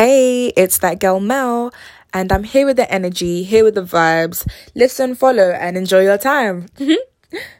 Hey, it's that girl Mel, and I'm here with the energy, here with the vibes. Listen, follow, and enjoy your time.